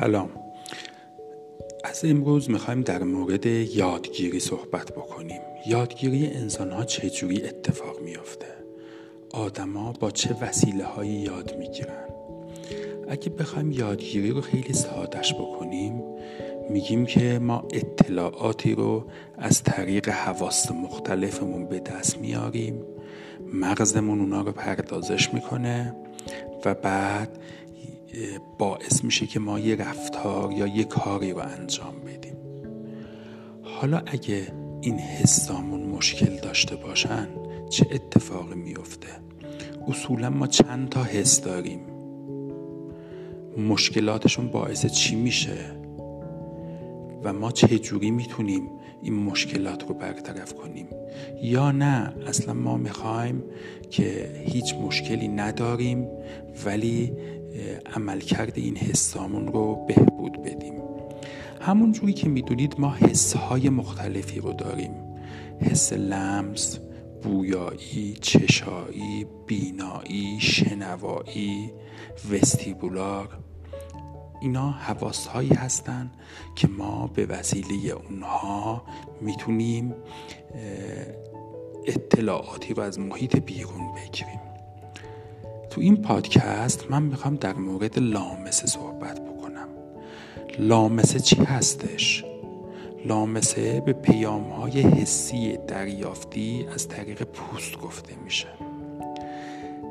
سلام. از امروز می‌خوایم در مورد یادگیری صحبت بکنیم. یادگیری انسان ها چجوری اتفاق میافته؟ آدما با چه وسیله هایی یاد می‌گیرن؟ اگه بخوایم یادگیری رو خیلی سادش بکنیم میگیم که ما اطلاعاتی رو از طریق حواس مختلفمون به دست میاریم مغزمون اونا رو پردازش می‌کنه و بعد باعث میشه که ما یه رفتار یا یه کاری رو انجام بدیم. حالا اگه این حسامون مشکل داشته باشن چه اتفاقی میفته؟ اصولا ما چند تا حس داریم. مشکلاتشون باعث چی میشه؟ و ما چه جوری می‌تونیم این مشکلات رو برطرف کنیم؟ یا نه اصلا ما می‌خوایم که هیچ مشکلی نداریم ولی عملکرد این حسامون رو بهبود بدیم. همون جوری که می‌دونید ما حسهای مختلفی رو داریم. حس لمس بویایی، چشایی، بینایی، شنوایی، وستیبولار اینا حواس هایی هستند که ما به وسیله اونها می‌تونیم اطلاعاتی رو از محیط بیرون بگیریم. تو این پادکست من می‌خوام در مورد لامسه صحبت بکنم. لامسه چی هستش؟ لامسه به پیام های حسی دریافتی از طریق پوست گفته میشه.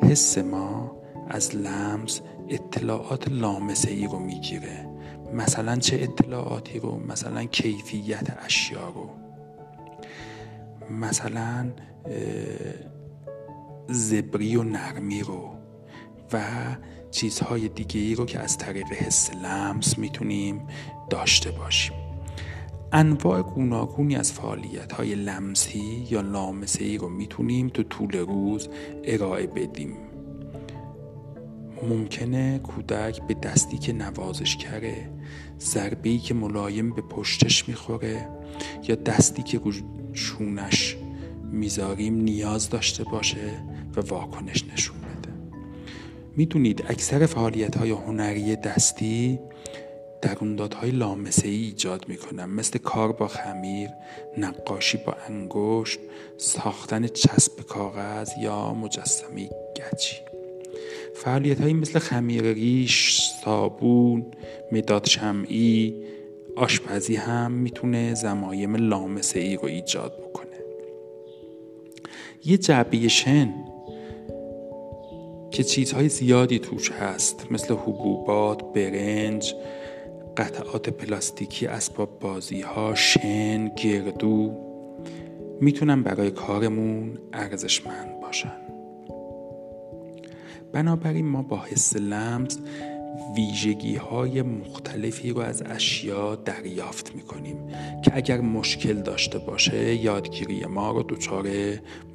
حس ما از لمس اطلاعات لامسه ای رو می‌گیره. مثلا چه اطلاعاتی رو؟ مثلا کیفیت اشیا رو. مثلا زبری و نرمی رو. و چیزهای دیگه ای رو که از طریق حس لمس می‌تونیم داشته باشیم. انواع گوناگونی از فعالیت های لمسی یا لامسه رو می‌تونیم تو طول روز ارائه بدیم. ممکنه کودک به دستی که نوازش کرده ضربه که ملایم به پشتش می‌خوره یا دستی که شونش می‌ذاریم نیاز داشته باشه و واکنش نشون می‌دونید اکثر فعالیت های هنری دستی دروندادهای لامسه ای ایجاد می‌کنن مثل کار با خمیر، نقاشی با انگشت، ساختن چسب کاغذ یا مجسمه گچی. فعالیت هایی مثل خمیر ریش، صابون، مداد شمعی، آشپزی هم می‌تونه زمایم لامسه ای رو ایجاد بکنه. یه جعبه شن که چیزهای زیادی توش هست. مثل حبوبات، برنج، قطعات پلاستیکی اسباب بازی ها، شن، گردو. می‌تونن برای کارمون ارزشمند باشن. بنابراین ما با حس لمس ویژگی های مختلفی رو از اشیا دریافت می کنیم که اگر مشکل داشته باشه یادگیری ما رو دچار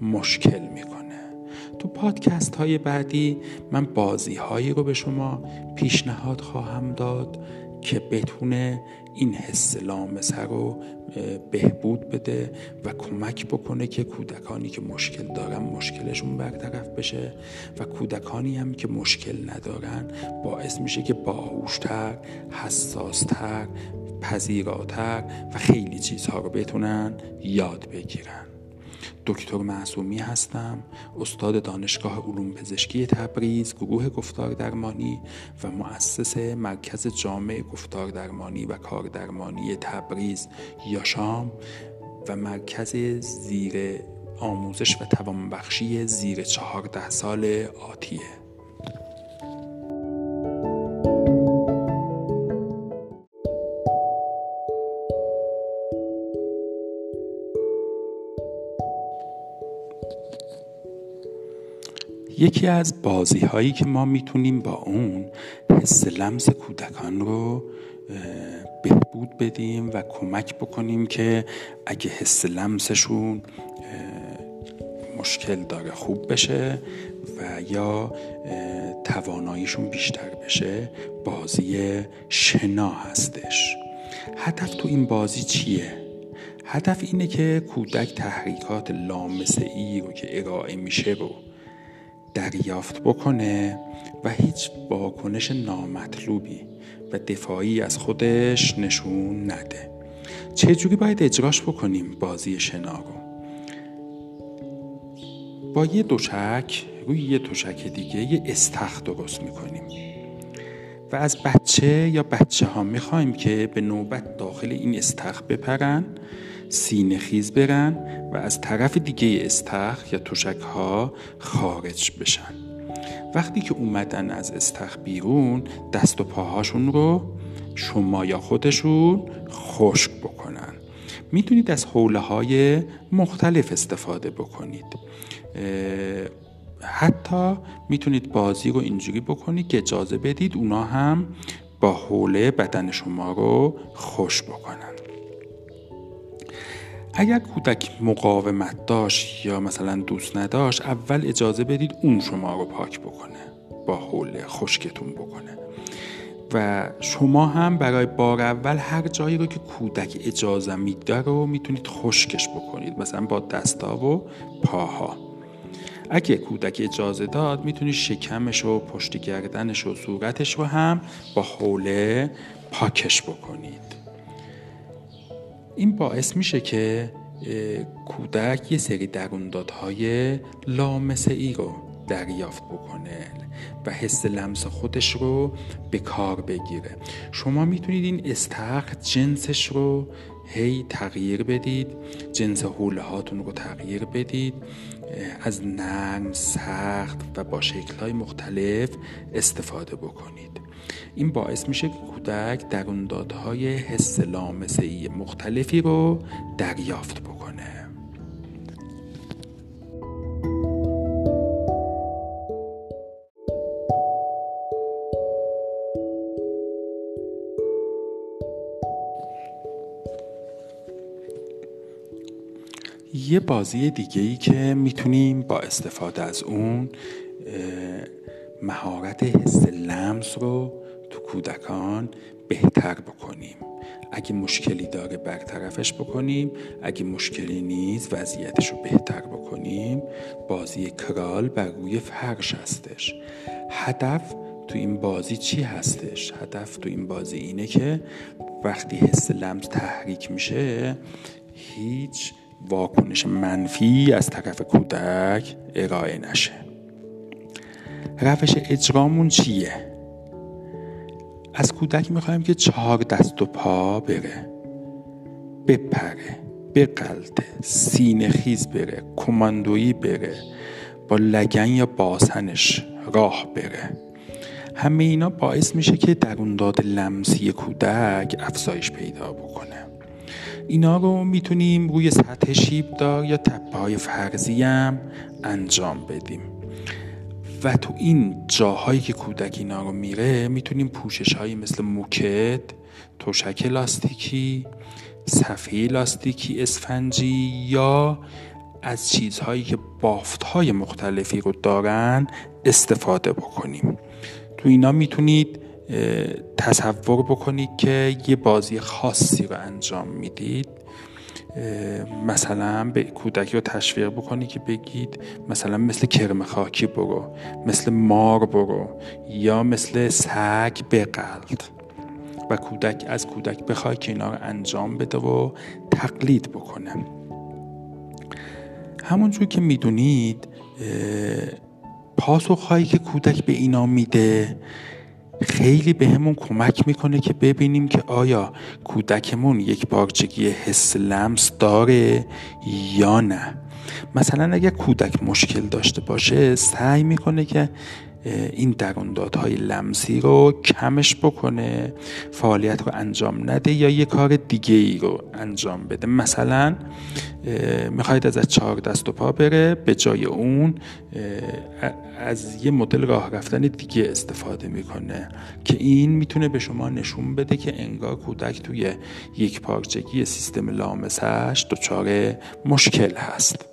مشکل می‌کنه. تو پادکست های بعدی من بازی هایی رو به شما پیشنهاد خواهم داد که بتونه این حس لامسه رو بهبود بده و کمک بکنه که کودکانی که مشکل دارن مشکلشون برطرف بشه و کودکانی هم که مشکل ندارن باعث میشه که باهوشتر حساستر پذیراتر و خیلی چیزها رو بتونن یاد بگیرن. دکتر معصومی هستم استاد دانشگاه علوم پزشکی تبریز گروه گفتار درمانی و مؤسس مرکز جامع گفتار درمانی و کار درمانی تبریز. یاشام و مرکز زیر آموزش و توانبخشی زیر چهارده سال آتیه. یکی از بازی هایی که ما می‌تونیم با اون حس لمس کودکان رو بهبود بدیم و کمک بکنیم که اگه حس لمسشون مشکل داره خوب بشه و یا تواناییشون بیشتر بشه بازی شنا هستش هدف تو این بازی چیه؟ هدف اینه که کودک تحریکات لامسه ای رو که ارائه میشه رو دریافت بکنه و هیچ واکنش نامطلوبی و دفاعی از خودش نشون نده. چجوری باید اجراش بکنیم بازی شنا رو با یه دوشک روی یه دوشک دیگه یه استخ درست می‌کنیم. و از بچه یا بچه ها می‌خوایم که به نوبت داخل این استخ بپرن سینه خیز برن و از طرف دیگه استخ یا تشک ها خارج بشن. وقتی که اومدن از استخ بیرون دست و پاهاشون رو شما یا خودشون خشک بکنن. می‌تونید از حوله های مختلف استفاده بکنید. حتی می‌تونید بازی رو اینجوری بکنید که اجازه بدید اونا هم با حوله بدن شما رو خوش بکنن. اگر کودک مقاومت داشت یا مثلا دوست نداشت اول اجازه بدید اون شما رو پاک بکنه با حوله خشکتون بکنه. و شما هم برای بار اول هر جایی رو که کودک اجازه میده رو می‌تونید خشکش بکنید مثلا با دستا و پاها. اگه کودک اجازه داد می‌تونید شکمش و پشت گردنش و صورتش رو هم با حوله پاکش بکنید. این باعث میشه که کودک یه سری دروندادهای لامسه ای رو دریافت بکنه و حس لمس خودش رو به کار بگیره. شما می‌تونید این استخر جنسش رو هی تغییر بدید جنس حوله هاتون رو تغییر بدید از نرم سخت و با شکلهای مختلف استفاده بکنید. این باعث میشه که کودک دروندادهای حس لامسه مختلفی رو دریافت بکنه. یه بازی دیگه ای که می‌تونیم با استفاده از اون مهارت حس لمس رو کودکان بهتر بکنیم. اگه مشکلی داره برطرفش بکنیم. اگه مشکلی نیست وضعیتش رو بهتر بکنیم. بازی کرال بر روی فرش هستش. هدف تو این بازی چی هستش؟ هدف تو این بازی اینه که وقتی حس لمس تحریک میشه هیچ واکنش منفی از طرف کودک ارائه نشه. روش اجرامون چیه؟ از کودک می‌خوایم که چهار دست و پا بره بپره بقلده سینه خیز بره کماندویی بره با لگن یا باسنش راه بره. همه اینا باعث میشه که داد لمسی کودک افزایش پیدا بکنه. اینا رو می‌تونیم روی سطح شیبدار یا تپه های فرضی هم انجام بدیم. و تو این جاهایی که کودک اینا رو میره می‌تونیم پوشش هایی مثل موکت توشک لاستیکی صفحه لاستیکی اسفنجی یا از چیزهایی که بافت های مختلفی رو دارن استفاده بکنیم. تو اینا می‌تونید تصور بکنید که یه بازی خاصی رو انجام می‌دید. مثلا به کودکی رو تشویق بکنی که بگید مثلا مثل کرم خاکی برو مثل مار برو یا مثل سگ بقلد و کودک از کودک بخوای که اینا رو انجام بده و تقلید بکنه. همونجور که می‌دونید پاسخهایی که کودک به اینا میده خیلی بهمون به کمک می‌کنه که ببینیم که آیا کودکمون یک پارچگی حس لمس داره یا نه. مثلا اگر کودک مشکل داشته باشه سعی می‌کنه که این دروندادهای لمسی رو کمش بکنه فعالیت رو انجام نده یا یه کار دیگه ای رو انجام بده. مثلا می‌خواید از چهار دست و پا بره به جای اون از یه مدل راه رفتن دیگه استفاده می‌کنه که این می‌تونه به شما نشون بده که انگار کودک توی یک پارچگی سیستم لامسش دچار مشکل هست.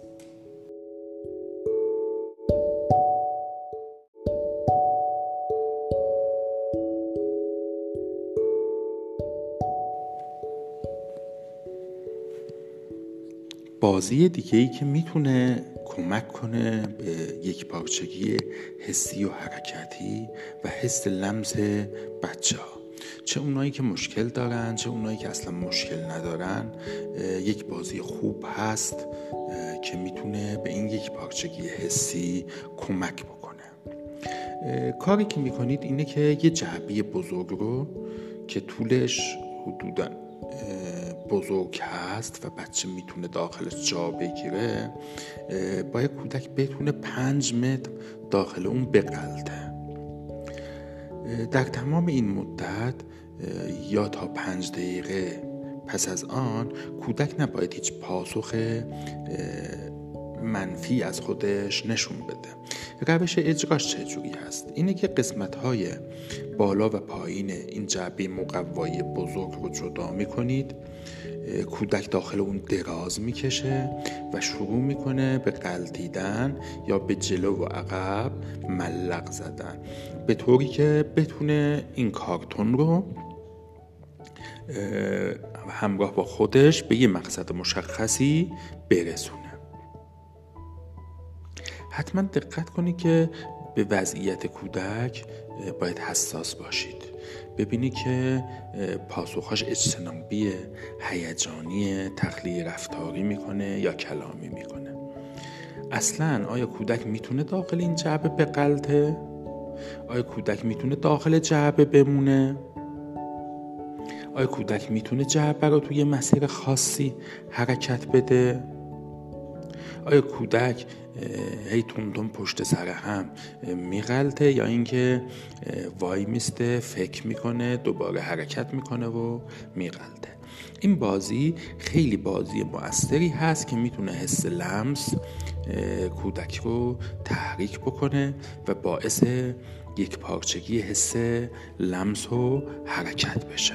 بازی دیگه ای که می‌تونه کمک کنه به یک پارچگی حسی و حرکتی و حس لمس بچه ها چه اونایی که مشکل دارن چه اونایی که اصلا مشکل ندارن یک بازی خوب هست که می‌تونه به این یک پارچگی حسی کمک بکنه. کاری که می‌کنید اینه که یه جعبی بزرگ رو که طولش حدودا بزرگ هست و بچه می‌تونه داخلش جا بگیره باید کودک بتونه پنج متر داخل اون بقلده در تمام این مدت یا تا پنج دقیقه پس از آن کودک نباید هیچ پاسخ منفی از خودش نشون بده. روش اجراش چجوری هست؟ اینه که قسمت های بالا و پایین این جعبه مقوایی بزرگ رو جدا می کنید کودک داخل اون دراز می‌کشه و شروع می‌کنه به قلتیدن یا به جلو و عقب ملق زدن. به طوری که بتونه این کارتون رو همراه با خودش به یه مقصد مشخصی برسونه. حتما دقت کنید که به وضعیت کودک باید حساس باشید ببینی که پاسخهاش اجتنابی هیجانی تخلیه رفتاری می‌کنه یا کلامی می‌کنه اصلا آیا کودک می‌تونه داخل این جعبه بقلته؟ آیا کودک می‌تونه داخل جعبه بمونه؟ آیا کودک می‌تونه جعبه رو توی مسیر خاصی حرکت بده؟ آیا کودک هی تون پشت سر هم میغلطه یا اینکه وای میسته فکر می‌کنه دوباره حرکت می‌کنه و میغلطه؟ این بازی خیلی بازی موثری هست که می‌تونه حس لمس کودک رو تحریک بکنه و باعث یک پارچگی حس لمس و حرکت بشه.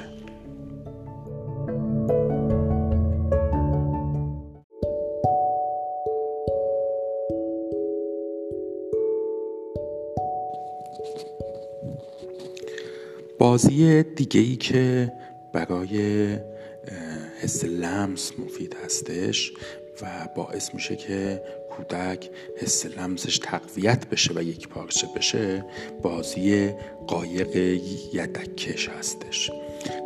بازی دیگه ای که برای حس لمس مفید هستش و باعث میشه که کودک حس لمسش تقویت بشه و یک پارچه بشه بازی قایق یدکش هستش.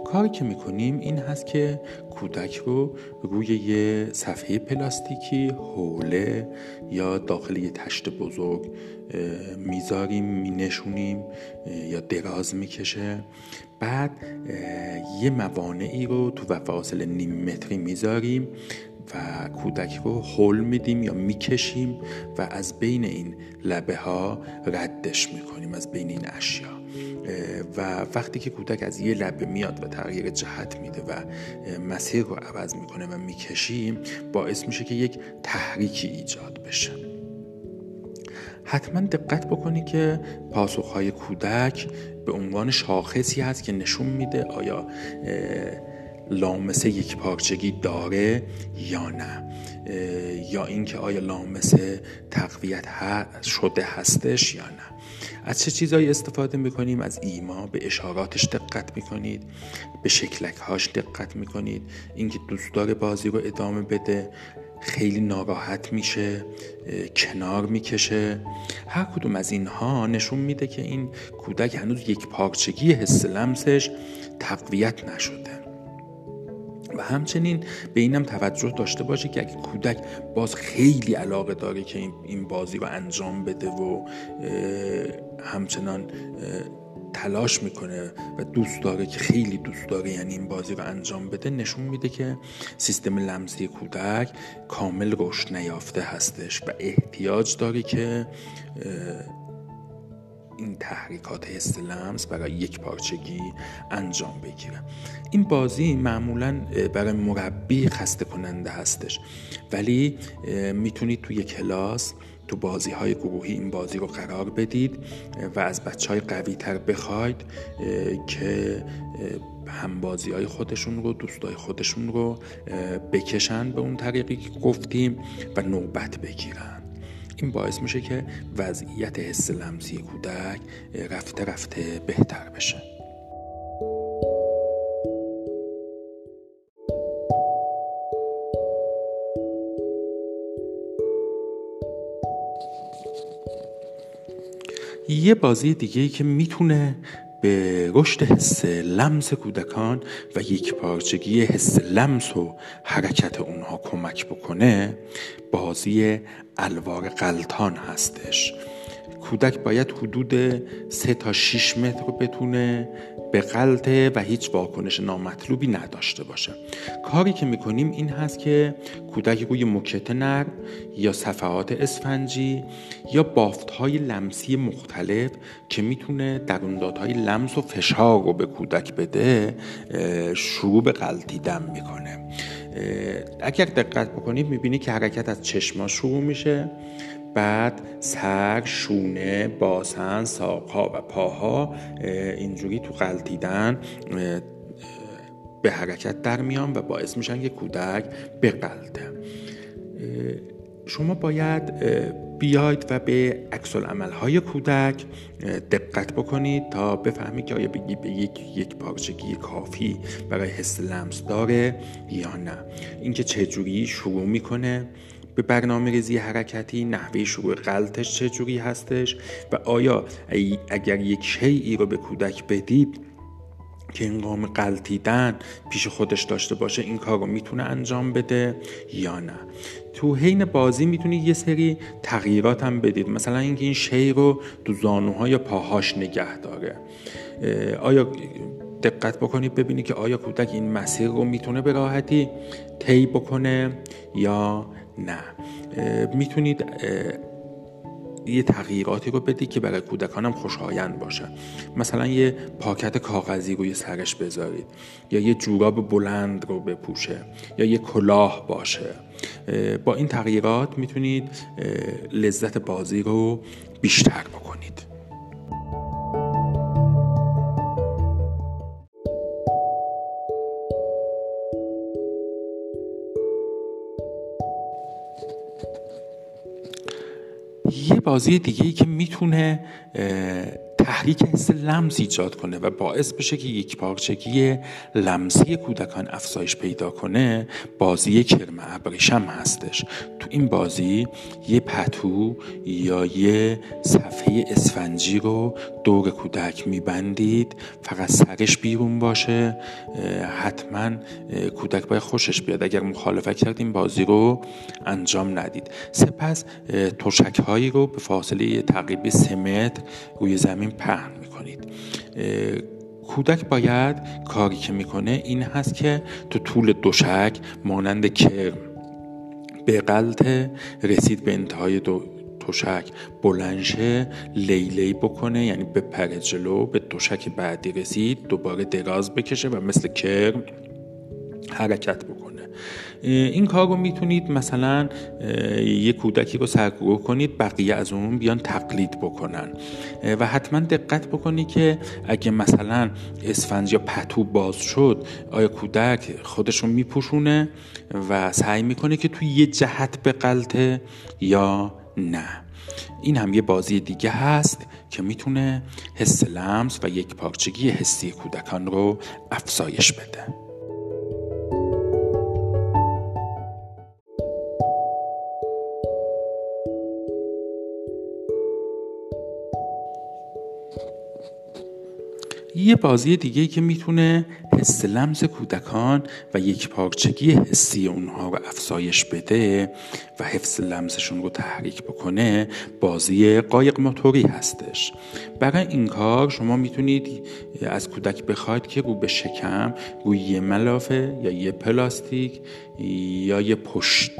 کاری که می‌کنیم این هست که کودک رو روی یه صفحه پلاستیکی حوله یا داخل یه تشت بزرگ می‌ذاریم مینشونیم یا دراز می‌کشه. بعد یه موانعی رو تو فاصله نیم متری می‌ذاریم و کودک رو حل میدیم یا می‌کشیم و از بین این لبه ها ردش می‌کنیم از بین این اشیا. و وقتی که کودک از یه لبه میاد و تغییر جهت میده و مسیر رو عوض می‌کنه و می‌کشیم باعث میشه که یک تحریکی ایجاد بشه. حتما دقت بکنی که پاسخهای کودک به عنوان شاخصی هست که نشون میده آیا لامسه یک پارچگی داره یا نه. یا اینکه آیا لامسه تقویت شده هستش یا نه. از چه چیزهایی استفاده می‌کنیم؟ از ایما به اشاراتش دقت می‌کنید به شکلک هاش دقت می‌کنید. اینکه دوست داره بازی رو ادامه بده خیلی ناراحت میشه کنار می‌کشه. هر کدوم از اینها نشون میده که این کودک هنوز یک پارچگی حس لمسش تقویت نشده. و همچنین به اینم توجه داشته باشه که اگه کودک باز خیلی علاقه داره که این بازی رو انجام بده و همچنان تلاش می‌کنه و دوست داره که خیلی دوست داره یعنی این بازی رو انجام بده نشون میده که سیستم لمسی کودک کامل رشد نیافته هستش و احتیاج داره که این تحریکات حس لمس برای یک پارچگی انجام بگیره. این بازی معمولا برای مربی خسته کننده هستش. ولی می‌تونید توی کلاس تو بازی های گروهی این بازی رو قرار بدید و از بچه های قوی تر بخواید که هم بازی های خودشون رو دوستای خودشون رو بکشن به اون طریقی که گفتیم و نوبت بگیرن. این باعث میشه که وضعیت حس لمسی کودک رفته رفته بهتر بشه. یه بازی دیگه ای که می‌تونه به رشد حس لمس کودکان و یک پارچگی حس لمس و حرکت اونها کمک بکنه بازی الوار قلتان هستش. کودک باید حدود 3 تا 6 متر بتونه به غلطه و هیچ واکنش نامطلوبی نداشته باشه. کاری که می‌کنیم این هست که کودک روی موکت نرم یا صفحات اسفنجی یا بافت های لمسی مختلف که می‌تونه درندادهای لمس و فشار رو به کودک بده شروع به غلطیدن می‌کنه. اگر دقت بکنید می‌بینید که حرکت از چشما شروع میشه. بعد سر شونه باسن ساقها و پاها اینجوری تو غلطیدن به حرکت در میان و باعث میشن که کودک بقلته شما باید بیاید و به عکس های کودک دقت بکنید تا بفهمید که آیا بگی به یک یک پارچگی کافی برای حس لمس داره یا نه. اینکه چجوری شروع می‌کنه. به برنامه ریزی حرکتی نحوه شروع غلطش چجوری هستش و آیا اگر یک شیعی رو به کودک بدید که انگام قلتیدن پیش خودش داشته باشه این کار رو می‌تونه انجام بده یا نه؟ تو حین بازی می‌تونید یه سری تغییرات هم بدید. مثلا اینکه این شی رو تو زانوها یا پاهاش نگه داره. آیا دقت بکنید ببینید که آیا کودک این مسیر رو می‌تونه به راحتی طی بکنه یا نه. می‌تونید یه تغییراتی رو بدید که برای کودکانم خوشایند باشه. مثلا یه پاکت کاغذی روی سرش بذارید. یا یه جوراب بلند رو بپوشه. یا یه کلاه باشه. با این تغییرات می‌تونید لذت بازی رو بیشتر بکنید. یه بازی دیگه ای که می‌تونه تحریک حس لمس ایجاد کنه و باعث بشه که یک پارچگی لمسی کودکان افزایش پیدا کنه بازی کرم ابریشم هستش. تو این بازی یه پتو یا یه صفحه اسفنجی رو دور کودک میبندید فقط سرش بیرون باشه حتما کودک باید خوشش بیاد. اگر مخالفت کرد این بازی رو انجام ندید. سپس ترشک هایی رو به فاصله تقریبی سه متر روی زمین پهن می‌کنید. کودک باید کاری که می‌کنه این هست که تو طول دوشک مانند کرم به غلط رسید به انتهای دو تشک بلنشه لیلی بکنه یعنی به پر جلو به تشک بعدی رسید دوباره دراز بکشه و مثل کرم حرکت بکنه. این کار رو می‌تونید مثلا یه کودکی رو سرگروه کنید بقیه از اون بیان تقلید بکنن. و حتما دقت بکنید که اگه مثلا اسفنج یا پتو باز شد آیا کودک خودش رو میپوشونه و سعی می‌کنه که توی یه جهت به قلطه یا نه. این هم یه بازی دیگه هست که می‌تونه حس لمس و یک پارچگی حسی کودکان رو افزایش بده. یه بازی دیگه که می‌تونه حس لمس کودکان و یک پارچگی حسی اونها رو افزایش بده و حفظ لمسشون رو تحریک بکنه بازی قایق موتوری هستش. برای این کار شما می‌تونید از کودک بخواید که رو به شکم روی یه ملافه یا یه پلاستیک یا یه پشت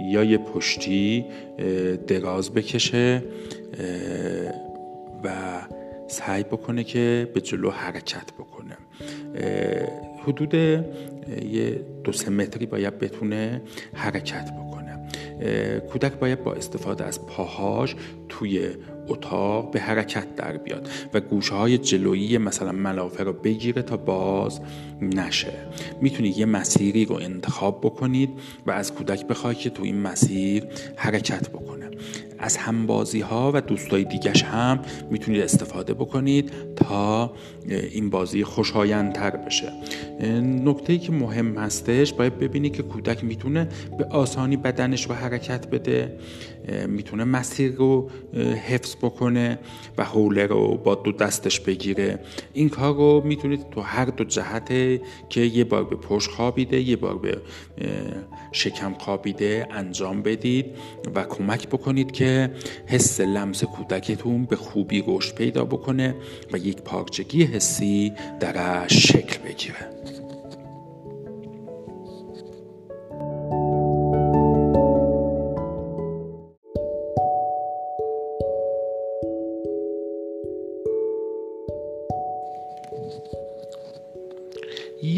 یا یه پشتی دراز بکشه و سعی بکنه که به جلو حرکت بکنه. حدود یه دو سه متری باید بتونه حرکت بکنه. کودک باید با استفاده از پاهاش توی اتاق به حرکت در بیاد و گوشه های جلویی مثلا ملافه رو بگیره تا باز نشه. می‌تونید یه مسیری رو انتخاب بکنید و از کودک بخواید که تو این مسیر حرکت بکنه. از همبازی ها و دوستای دیگش هم می‌تونید استفاده بکنید تا این بازی خوشایندتر بشه. نکته ای که مهم هستش باید ببینی که کودک می‌تونه به آسانی بدنش رو حرکت بده. می‌تونه مسیر رو حفظ بکنه و حوله رو با دو دستش بگیره. این کار رو می‌تونید تو هر دو جهت که یه بار به پشت خوابیده یه بار به شکم خوابیده انجام بدید و کمک بکنید که حس لمس کودکتون به خوبی رشد پیدا بکنه و یک پارچگی حسی درش شکل بگیره.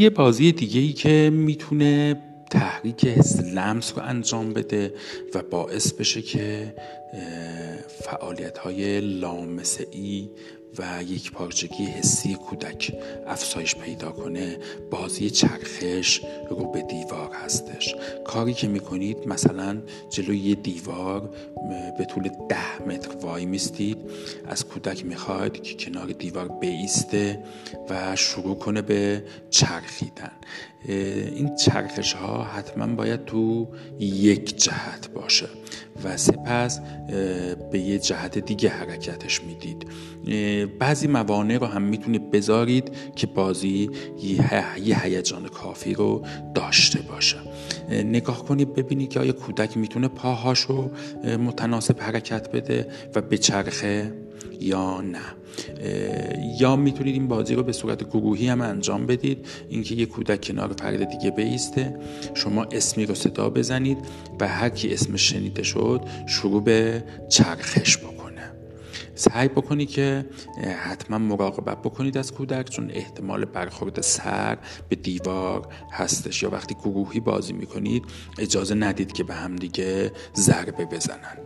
یه بازی دیگه ای که می‌تونه تحریک حس لمس رو انجام بده و باعث بشه که فعالیت های لامسه ای و یک پارچگی حسی کودک افزایش پیدا کنه. بازی چرخش رو به دیوار هستش. کاری که می‌کنید مثلا جلوی یه دیوار به طول ده متر وای میستید. از کودک می‌خواید که کنار دیوار بیسته و شروع کنه به چرخیدن. این چرخش ها حتما باید تو یک جهت باشه. و سپس به یه جهت دیگه حرکتش می‌دید. بعضی موانع رو هم می‌تونید بذارید که بازی یه هیجان کافی رو داشته باشه. نگاه کنید ببینید که آیا کودک می‌تونه پاهاشو متناسب حرکت بده و به چرخه یا نه. یا می‌تونید این بازی رو به صورت گروهی هم انجام بدید. اینکه یه کودک کنار فرد دیگه بیسته. شما اسمی رو صدا بزنید و هر کی اسمش شنیده شد شروع به چرخش بکنه. سعی بکنید که حتما مراقبت بکنید از کودک چون احتمال برخورد سر به دیوار هستش. یا وقتی گروهی بازی می‌کنید اجازه ندید که به همدیگه ضربه بزنن.